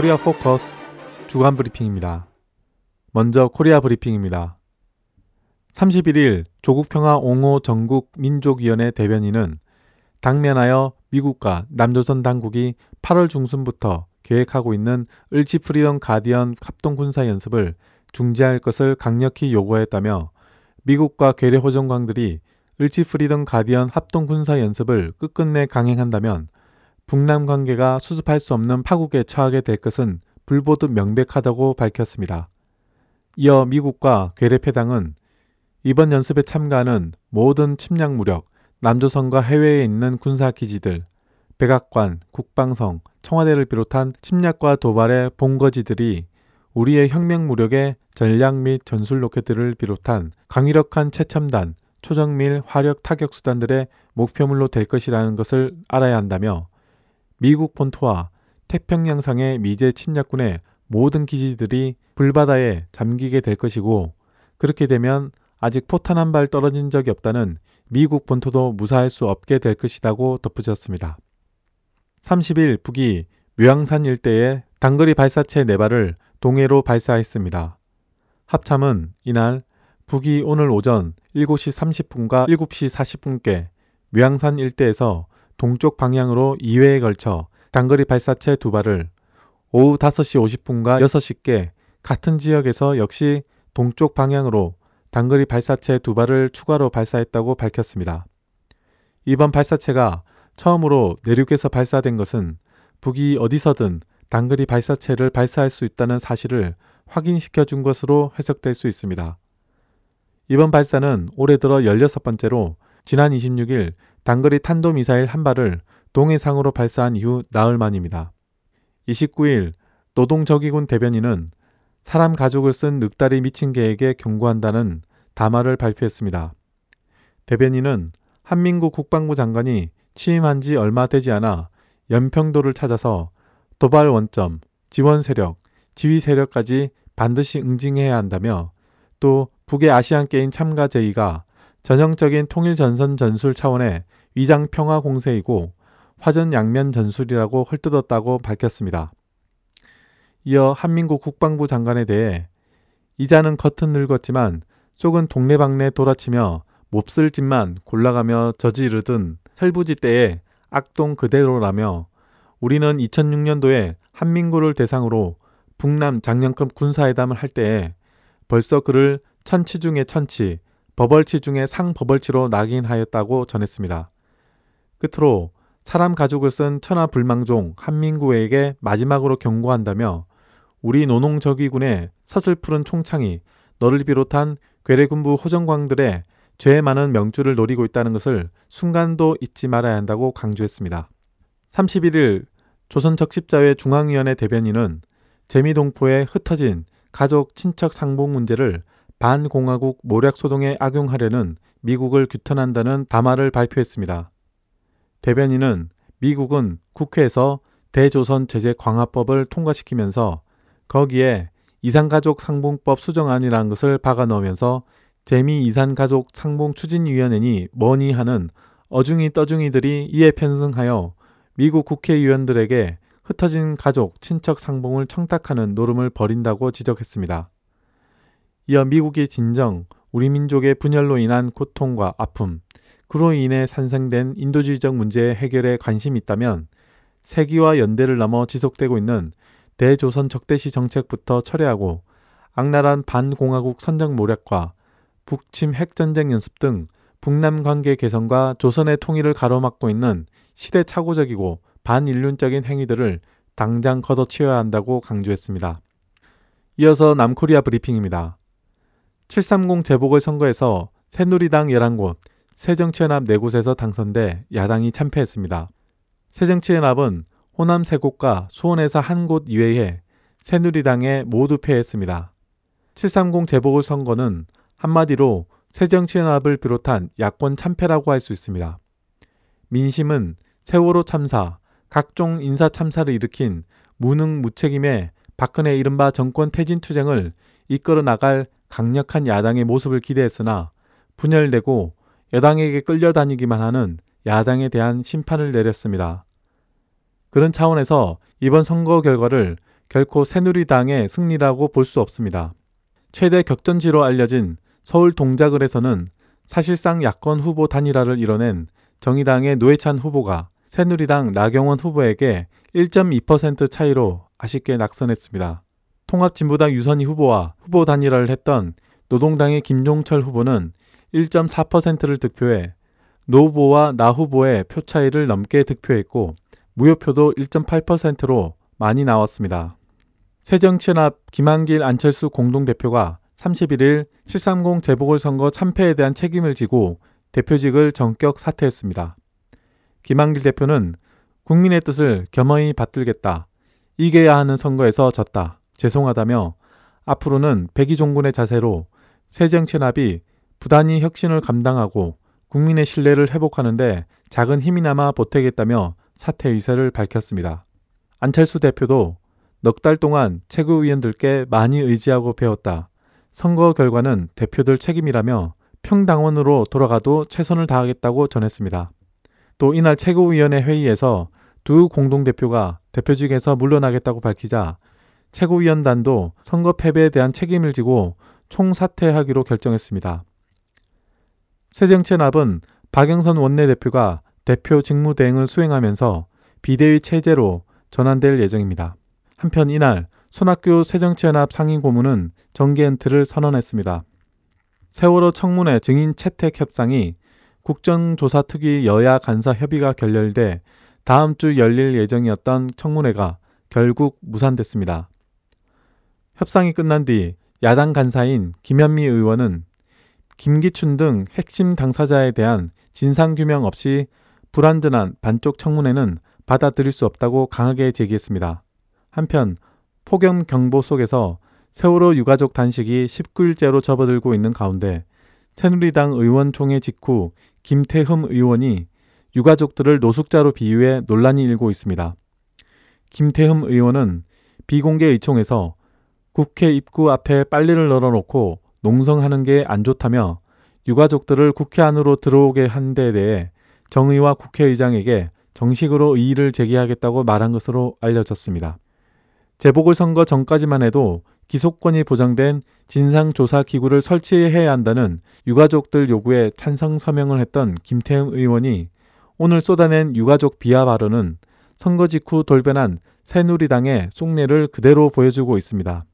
코리아 포커스 주간 브리핑입니다. 먼저 코리아 브리핑입니다. 31일 조국평화 옹호 전국 민족위원회 대변인은 당면하여 미국과 남조선 당국이 8월 중순부터 계획하고 있는 을지 프리덤 가디언 합동 군사 연습을 중지할 것을 강력히 요구했다며 미국과 괴뢰 호전광들이 을지 프리덤 가디언 합동 군사 연습을 끝끝내 강행한다면 북남 관계가 수습할 수 없는 파국에 처하게 될 것은 불보듯 명백하다고 밝혔습니다. 이어 미국과 괴뢰패당은 이번 연습에 참가하는 모든 침략 무력, 남조선과 해외에 있는 군사 기지들, 백악관, 국방성, 청와대를 비롯한 침략과 도발의 본거지들이 우리의 혁명 무력의 전략 및 전술 로켓들을 비롯한 강력한 최첨단, 초정밀 화력 타격 수단들의 목표물로 될 것이라는 것을 알아야 한다며 미국 본토와 태평양상의 미제 침략군의 모든 기지들이 불바다에 잠기게 될 것이고 그렇게 되면 아직 포탄 한 발 떨어진 적이 없다는 미국 본토도 무사할 수 없게 될 것이라고 덧붙였습니다. 30일 북이 묘양산 일대에 단거리 발사체 4발을 동해로 발사했습니다. 합참은 이날 북이 오늘 오전 7시 30분과 7시 40분께 묘양산 일대에서 동쪽 방향으로 2회에 걸쳐 단거리 발사체 2발을 오후 5시 50분과 6시께 같은 지역에서 역시 동쪽 방향으로 단거리 발사체 2발을 추가로 발사했다고 밝혔습니다. 이번 발사체가 처음으로 내륙에서 발사된 것은 북이 어디서든 단거리 발사체를 발사할 수 있다는 사실을 확인시켜 준 것으로 해석될 수 있습니다. 이번 발사는 올해 들어 16번째로 지난 26일 단거리 탄도미사일 한 발을 동해상으로 발사한 이후 나흘 만입니다. 29일 노동저기군 대변인은 사람 가족을 쓴 늑다리 미친 개에게 경고한다는 담화를 발표했습니다. 대변인은 한민국 국방부 장관이 취임한 지 얼마 되지 않아 연평도를 찾아서 도발 원점, 지원 세력, 지휘 세력까지 반드시 응징해야 한다며 또 북의 아시안 게임 참가 제의가 전형적인 통일 전선 전술 차원의 위장 평화 공세이고 화전 양면 전술이라고 헐뜯었다고 밝혔습니다. 이어 한민국 국방부 장관에 대해 이자는 겉은 늙었지만 속은 동네방네 돌아치며 몹쓸 짓만 골라가며 저지르던 설부지 때의 악동 그대로라며 우리는 2006년도에 한민구를 대상으로 북남 장년급 군사회담을 할 때에 벌써 그를 천치 중의 천치, 버벌치 중의 상버벌치로 낙인하였다고 전했습니다. 끝으로 사람 가죽을 쓴 천하 불망종 한민구에게 마지막으로 경고한다며 우리 노농저기군의 서슬푸른 총창이 너를 비롯한 괴뢰군부 호정광들의 죄 많은 명주를 노리고 있다는 것을 순간도 잊지 말아야 한다고 강조했습니다. 31일 조선적십자회 중앙위원회 대변인은 재미동포에 흩어진 가족 친척 상봉 문제를 반공화국 모략 소동에 악용하려는 미국을 규탄한다는 담화를 발표했습니다. 대변인은 미국은 국회에서 대조선 제재 강화법을 통과시키면서 거기에 이산가족 상봉법 수정안이라는 것을 박아 넣으면서 재미 이산가족 상봉 추진위원회니 뭐니 하는 어중이 떠중이들이 이에 편승하여 미국 국회의원들에게 흩어진 가족, 친척 상봉을 청탁하는 노름을 벌인다고 지적했습니다. 이어 미국의 진정, 우리 민족의 분열로 인한 고통과 아픔, 그로 인해 산생된 인도주의적 문제 해결에 관심이 있다면 세기와 연대를 넘어 지속되고 있는 대조선 적대시 정책부터 철회하고 악랄한 반공화국 선정 모략과 북침 핵전쟁 연습 등 북남 관계 개선과 조선의 통일을 가로막고 있는 시대착오적이고 반인륜적인 행위들을 당장 걷어치워야 한다고 강조했습니다. 이어서 남코리아 브리핑입니다. 730 재보궐선거에서 새누리당 11곳, 새정치연합 4곳에서 당선돼 야당이 참패했습니다. 새정치연합은 호남 3곳과 수원에서 한곳 이외에 새누리당에 모두 패했습니다. 730 재보궐선거는 한마디로 새정치연합을 비롯한 야권 참패라고 할 수 있습니다. 민심은 세월호 참사, 각종 인사 참사를 일으킨 무능 무책임의 박근혜 이른바 정권 퇴진 투쟁을 이끌어 나갈 강력한 야당의 모습을 기대했으나 분열되고 여당에게 끌려다니기만 하는 야당에 대한 심판을 내렸습니다. 그런 차원에서 이번 선거 결과를 결코 새누리당의 승리라고 볼 수 없습니다. 최대 격전지로 알려진 서울 동작을에서는 사실상 야권 후보 단일화를 이뤄낸 정의당의 노회찬 후보가 새누리당 나경원 후보에게 1.2% 차이로 아쉽게 낙선했습니다. 통합진보당 유선희 후보와 후보 단일화를 했던 노동당의 김종철 후보는 1.4%를 득표해 노 후보와 나 후보의 표 차이를 넘게 득표했고 무효표도 1.8%로 많이 나왔습니다. 새정치연합 김한길 안철수 공동대표가 31일 730 재보궐선거 참패에 대한 책임을 지고 대표직을 전격 사퇴했습니다. 김한길 대표는 국민의 뜻을 겸허히 받들겠다. 이겨야 하는 선거에서 졌다. 죄송하다며 앞으로는 백의종군의 자세로 새정치연합이 부단히 혁신을 감당하고 국민의 신뢰를 회복하는데 작은 힘이나마 보태겠다며 사퇴 의사를 밝혔습니다. 안철수 대표도 넉 달 동안 최고위원들께 많이 의지하고 배웠다. 선거 결과는 대표들 책임이라며 평당원으로 돌아가도 최선을 다하겠다고 전했습니다. 또 이날 최고위원회 회의에서 두 공동대표가 대표직에서 물러나겠다고 밝히자 최고위원단도 선거 패배에 대한 책임을 지고 총사퇴하기로 결정했습니다. 새정치연합은 박영선 원내대표가 대표 직무대행을 수행하면서 비대위 체제로 전환될 예정입니다. 한편 이날 손학규 새정치연합 상임고문은 정계 은퇴를 선언했습니다. 세월호 청문회 증인 채택 협상이 국정조사특위 여야 간사 협의가 결렬돼 다음 주 열릴 예정이었던 청문회가 결국 무산됐습니다. 협상이 끝난 뒤 야당 간사인 김현미 의원은 김기춘 등 핵심 당사자에 대한 진상규명 없이 불완전한 반쪽 청문회는 받아들일 수 없다고 강하게 제기했습니다. 한편 폭염 경보 속에서 세월호 유가족 단식이 19일째로 접어들고 있는 가운데 새누리당 의원총회 직후 김태흠 의원이 유가족들을 노숙자로 비유해 논란이 일고 있습니다. 김태흠 의원은 비공개 의총에서 국회 입구 앞에 빨리를 널어놓고 농성하는 게 안 좋다며 유가족들을 국회 안으로 들어오게 한데 대해 정의와 국회의장에게 정식으로 의의를 제기하겠다고 말한 것으로 알려졌습니다. 재보궐선거 전까지만 해도 기소권이 보장된 진상조사 기구를 설치해야 한다는 유가족들 요구에 찬성 서명을 했던 김태흠 의원이 오늘 쏟아낸 유가족 비하 발언은 선거 직후 돌변한 새누리당의 속내를 그대로 보여주고 있습니다.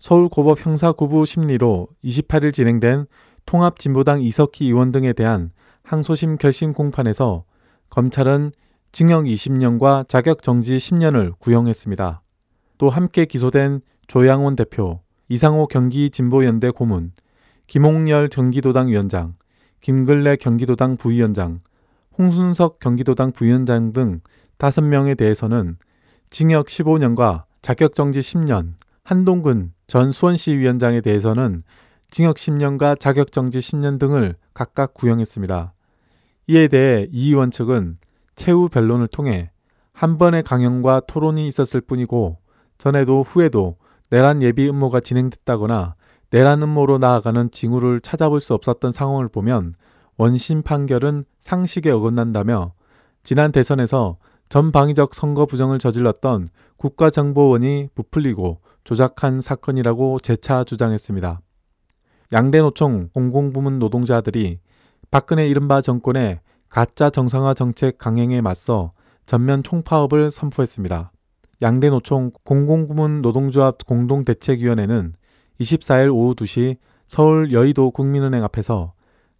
서울고법 형사구부 심리로 28일 진행된 통합진보당 이석희 의원 등에 대한 항소심 결심 공판에서 검찰은 징역 20년과 자격정지 10년을 구형했습니다. 또 함께 기소된 조양원 대표, 이상호 경기진보연대 고문, 김홍열 경기도당 위원장, 김근래 경기도당 부위원장, 홍순석 경기도당 부위원장 등 5명에 대해서는 징역 15년과 자격정지 10년, 한동근 전 수원시 위원장에 대해서는 징역 10년과 자격정지 10년 등을 각각 구형했습니다. 이에 대해 이 의원 측은 최후 변론을 통해 한 번의 강연과 토론이 있었을 뿐이고 전에도 후에도 내란 예비 음모가 진행됐다거나 내란 음모로 나아가는 징후를 찾아볼 수 없었던 상황을 보면 원심 판결은 상식에 어긋난다며 지난 대선에서 전방위적 선거 부정을 저질렀던 국가정보원이 부풀리고 조작한 사건이라고 재차 주장했습니다. 양대 노총 공공부문 노동자들이 박근혜 이른바 정권의 가짜 정상화 정책 강행에 맞서 전면 총파업을 선포했습니다. 양대 노총 공공부문 노동조합 공동대책위원회는 24일 오후 2시 서울 여의도 국민은행 앞에서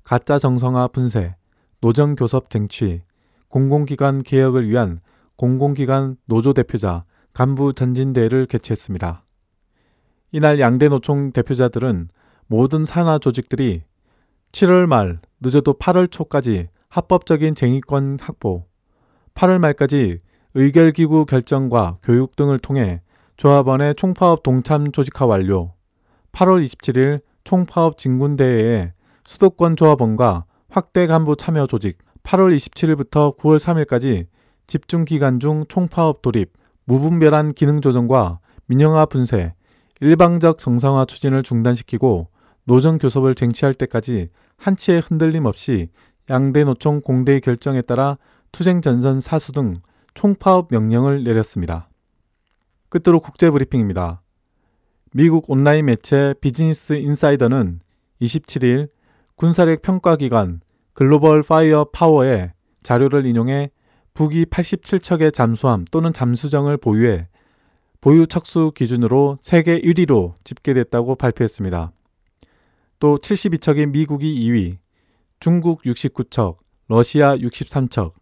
가짜 정성화 분쇄, 노정교섭 쟁취, 공공기관 개혁을 위한 공공기관 노조 대표자 간부 전진대회를 개최했습니다. 이날 양대 노총 대표자들은 모든 산하 조직들이 7월 말 늦어도 8월 초까지 합법적인 쟁의권 확보, 8월 말까지 의결기구 결정과 교육 등을 통해 조합원의 총파업 동참 조직화 완료, 8월 27일 총파업 진군대회에 수도권 조합원과 확대 간부 참여 조직, 8월 27일부터 9월 3일까지 집중 기간 중 총파업 돌입, 무분별한 기능 조정과 민영화 분쇄, 일방적 정상화 추진을 중단시키고 노정 교섭을 쟁취할 때까지 한치의 흔들림 없이 양대 노총 공대위 결정에 따라 투쟁 전선 사수 등 총파업 명령을 내렸습니다. 끝으로 국제 브리핑입니다. 미국 온라인 매체 비즈니스 인사이더는 27일 군사력 평가기관 글로벌 파이어 파워의 자료를 인용해 북이 87척의 잠수함 또는 잠수정을 보유해 보유 척수 기준으로 세계 1위로 집계됐다고 발표했습니다. 또 72척인 미국이 2위, 중국 69척, 러시아 63척,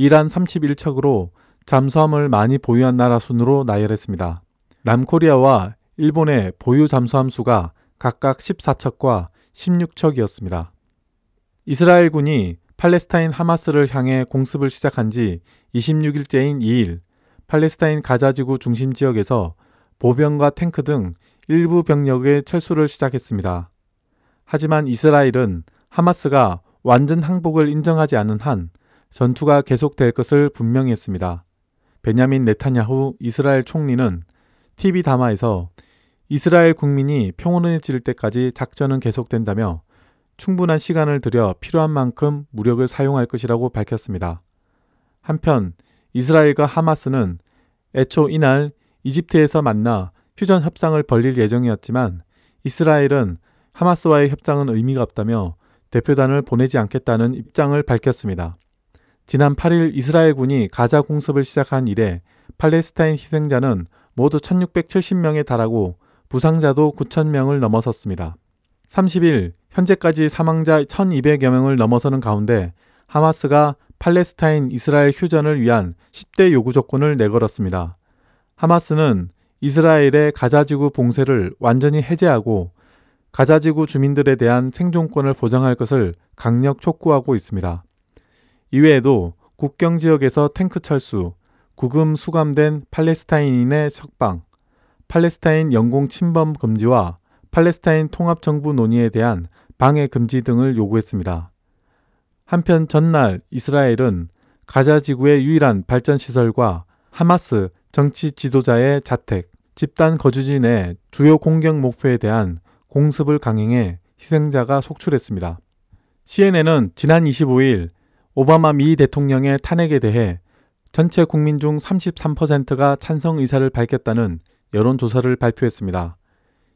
이란 31척으로 잠수함을 많이 보유한 나라 순으로 나열했습니다. 남코리아와 일본의 보유 잠수함 수가 각각 14척과 16척이었습니다. 이스라엘군이 팔레스타인 하마스를 향해 공습을 시작한 지 26일째인 2일 팔레스타인 가자지구 중심 지역에서 보병과 탱크 등 일부 병력의 철수를 시작했습니다. 하지만 이스라엘은 하마스가 완전 항복을 인정하지 않은 한 전투가 계속될 것을 분명히 했습니다. 베냐민 네타냐후 이스라엘 총리는 TV 담화에서 이스라엘 국민이 평온해질 때까지 작전은 계속된다며 충분한 시간을 들여 필요한 만큼 무력을 사용할 것이라고 밝혔습니다. 한편 이스라엘과 하마스는 애초 이날 이집트에서 만나 휴전 협상을 벌릴 예정이었지만 이스라엘은 하마스와의 협상은 의미가 없다며 대표단을 보내지 않겠다는 입장을 밝혔습니다. 지난 8일 이스라엘 군이 가자 공습을 시작한 이래 팔레스타인 희생자는 모두 1670명에 달하고 부상자도 9,000명을 넘어섰습니다. 30일 현재까지 사망자 1,200여 명을 넘어서는 가운데 하마스가 팔레스타인 이스라엘 휴전을 위한 10대 요구 조건을 내걸었습니다. 하마스는 이스라엘의 가자지구 봉쇄를 완전히 해제하고 가자지구 주민들에 대한 생존권을 보장할 것을 강력 촉구하고 있습니다. 이외에도 국경 지역에서 탱크 철수, 구금 수감된 팔레스타인인의 석방, 팔레스타인 영공 침범 금지와 팔레스타인 통합 정부 논의에 대한 방해 금지 등을 요구했습니다. 한편 전날 이스라엘은 가자 지구의 유일한 발전 시설과 하마스 정치 지도자의 자택, 집단 거주지 내 주요 공격 목표에 대한 공습을 강행해 희생자가 속출했습니다. CNN은 지난 25일 오바마 미 대통령의 탄핵에 대해 전체 국민 중 33%가 찬성 의사를 밝혔다는 여론조사를 발표했습니다.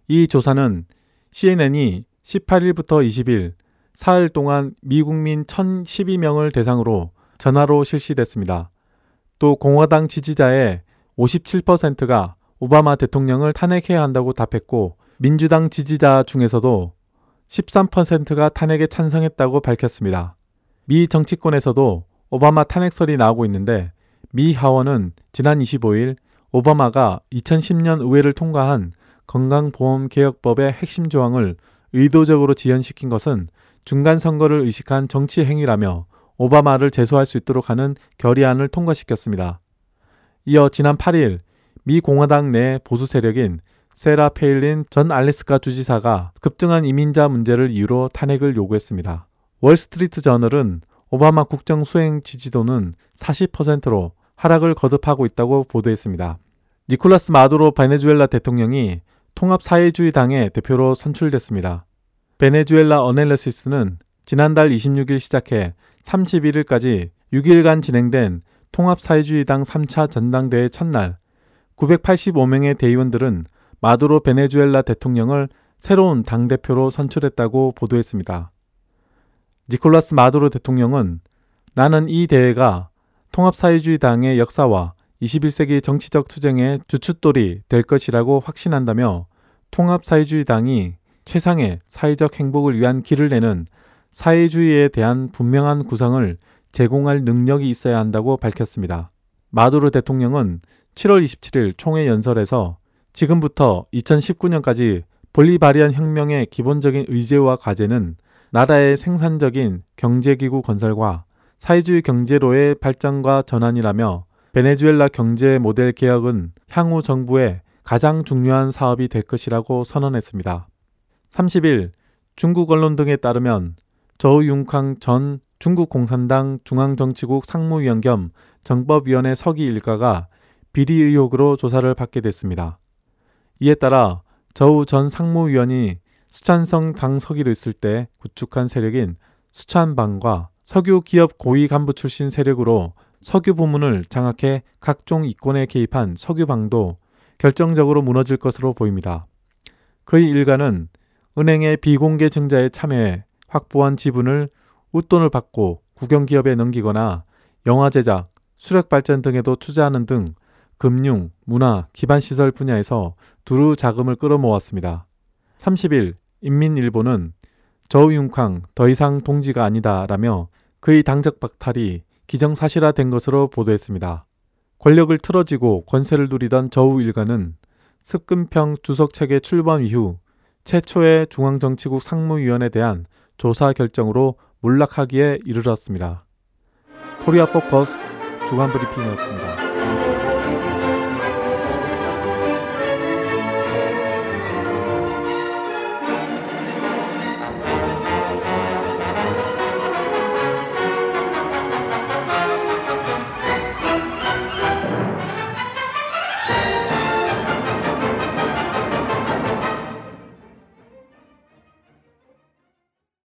이 조사는 CNN이 18일부터 20일 사흘 동안 미국민 1,012명을 대상으로 전화로 실시됐습니다. 또 공화당 지지자의 57%가 오바마 대통령을 탄핵해야 한다고 답했고 민주당 지지자 중에서도 13%가 탄핵에 찬성했다고 밝혔습니다. 미 정치권에서도 오바마 탄핵설이 나오고 있는데 미 하원은 지난 25일 오바마가 2010년 의회를 통과한 건강보험개혁법의 핵심 조항을 의도적으로 지연시킨 것은 중간 선거를 의식한 정치 행위라며 오바마를 제소할 수 있도록 하는 결의안을 통과시켰습니다. 이어 지난 8일 미 공화당 내 보수 세력인 세라 페일린 전 알래스카 주지사가 급증한 이민자 문제를 이유로 탄핵을 요구했습니다. 월스트리트 저널은 오바마 국정 수행 지지도는 40%로 하락을 거듭하고 있다고 보도했습니다. 니콜라스 마두로 베네수엘라 대통령이 통합사회주의당의 대표로 선출됐습니다. 베네수엘라 애널리시스는 지난달 26일 시작해 31일까지 6일간 진행된 통합사회주의당 3차 전당대회 첫날 985명의 대의원들은 마두로 베네수엘라 대통령을 새로운 당대표로 선출했다고 보도했습니다. 니콜라스 마두로 대통령은 나는 이 대회가 통합사회주의 당의 역사와 21세기 정치적 투쟁의 주춧돌이 될 것이라고 확신한다며 통합사회주의 당이 최상의 사회적 행복을 위한 길을 내는 사회주의에 대한 분명한 구상을 제공할 능력이 있어야 한다고 밝혔습니다. 마두로 대통령은 7월 27일 총회 연설에서 지금부터 2019년까지 볼리바리안 혁명의 기본적인 의제와 과제는 나라의 생산적인 경제기구 건설과 사회주의 경제로의 발전과 전환이라며 베네수엘라 경제 모델 개혁은 향후 정부의 가장 중요한 사업이 될 것이라고 선언했습니다. 30일 중국 언론 등에 따르면 저우 융캉 전 중국 공산당 중앙정치국 상무위원 겸 정법위원회 서기 일가가 비리 의혹으로 조사를 받게 됐습니다. 이에 따라 저우 전 상무위원이 수찬성 당 서기로 있을 때 구축한 세력인 수찬방과 석유 기업 고위 간부 출신 세력으로 석유 부문을 장악해 각종 이권에 개입한 석유방도 결정적으로 무너질 것으로 보입니다. 그의 일가는 은행의 비공개 증자에 참여해 확보한 지분을 웃돈을 받고 국영기업에 넘기거나 영화 제작, 수력 발전 등에도 투자하는 등 금융, 문화, 기반시설 분야에서 두루 자금을 끌어모았습니다. 30일 인민일보는 저우융캉 더 이상 동지가 아니다라며 그의 당적 박탈이 기정사실화된 것으로 보도했습니다. 권력을 틀어지고 권세를 누리던 저우 일가는 습근평 주석 체계 출범 이후 최초의 중앙정치국 상무위원에 대한 조사 결정으로 몰락하기에 이르렀습니다. 코리아 포커스 주간 브리핑이었습니다.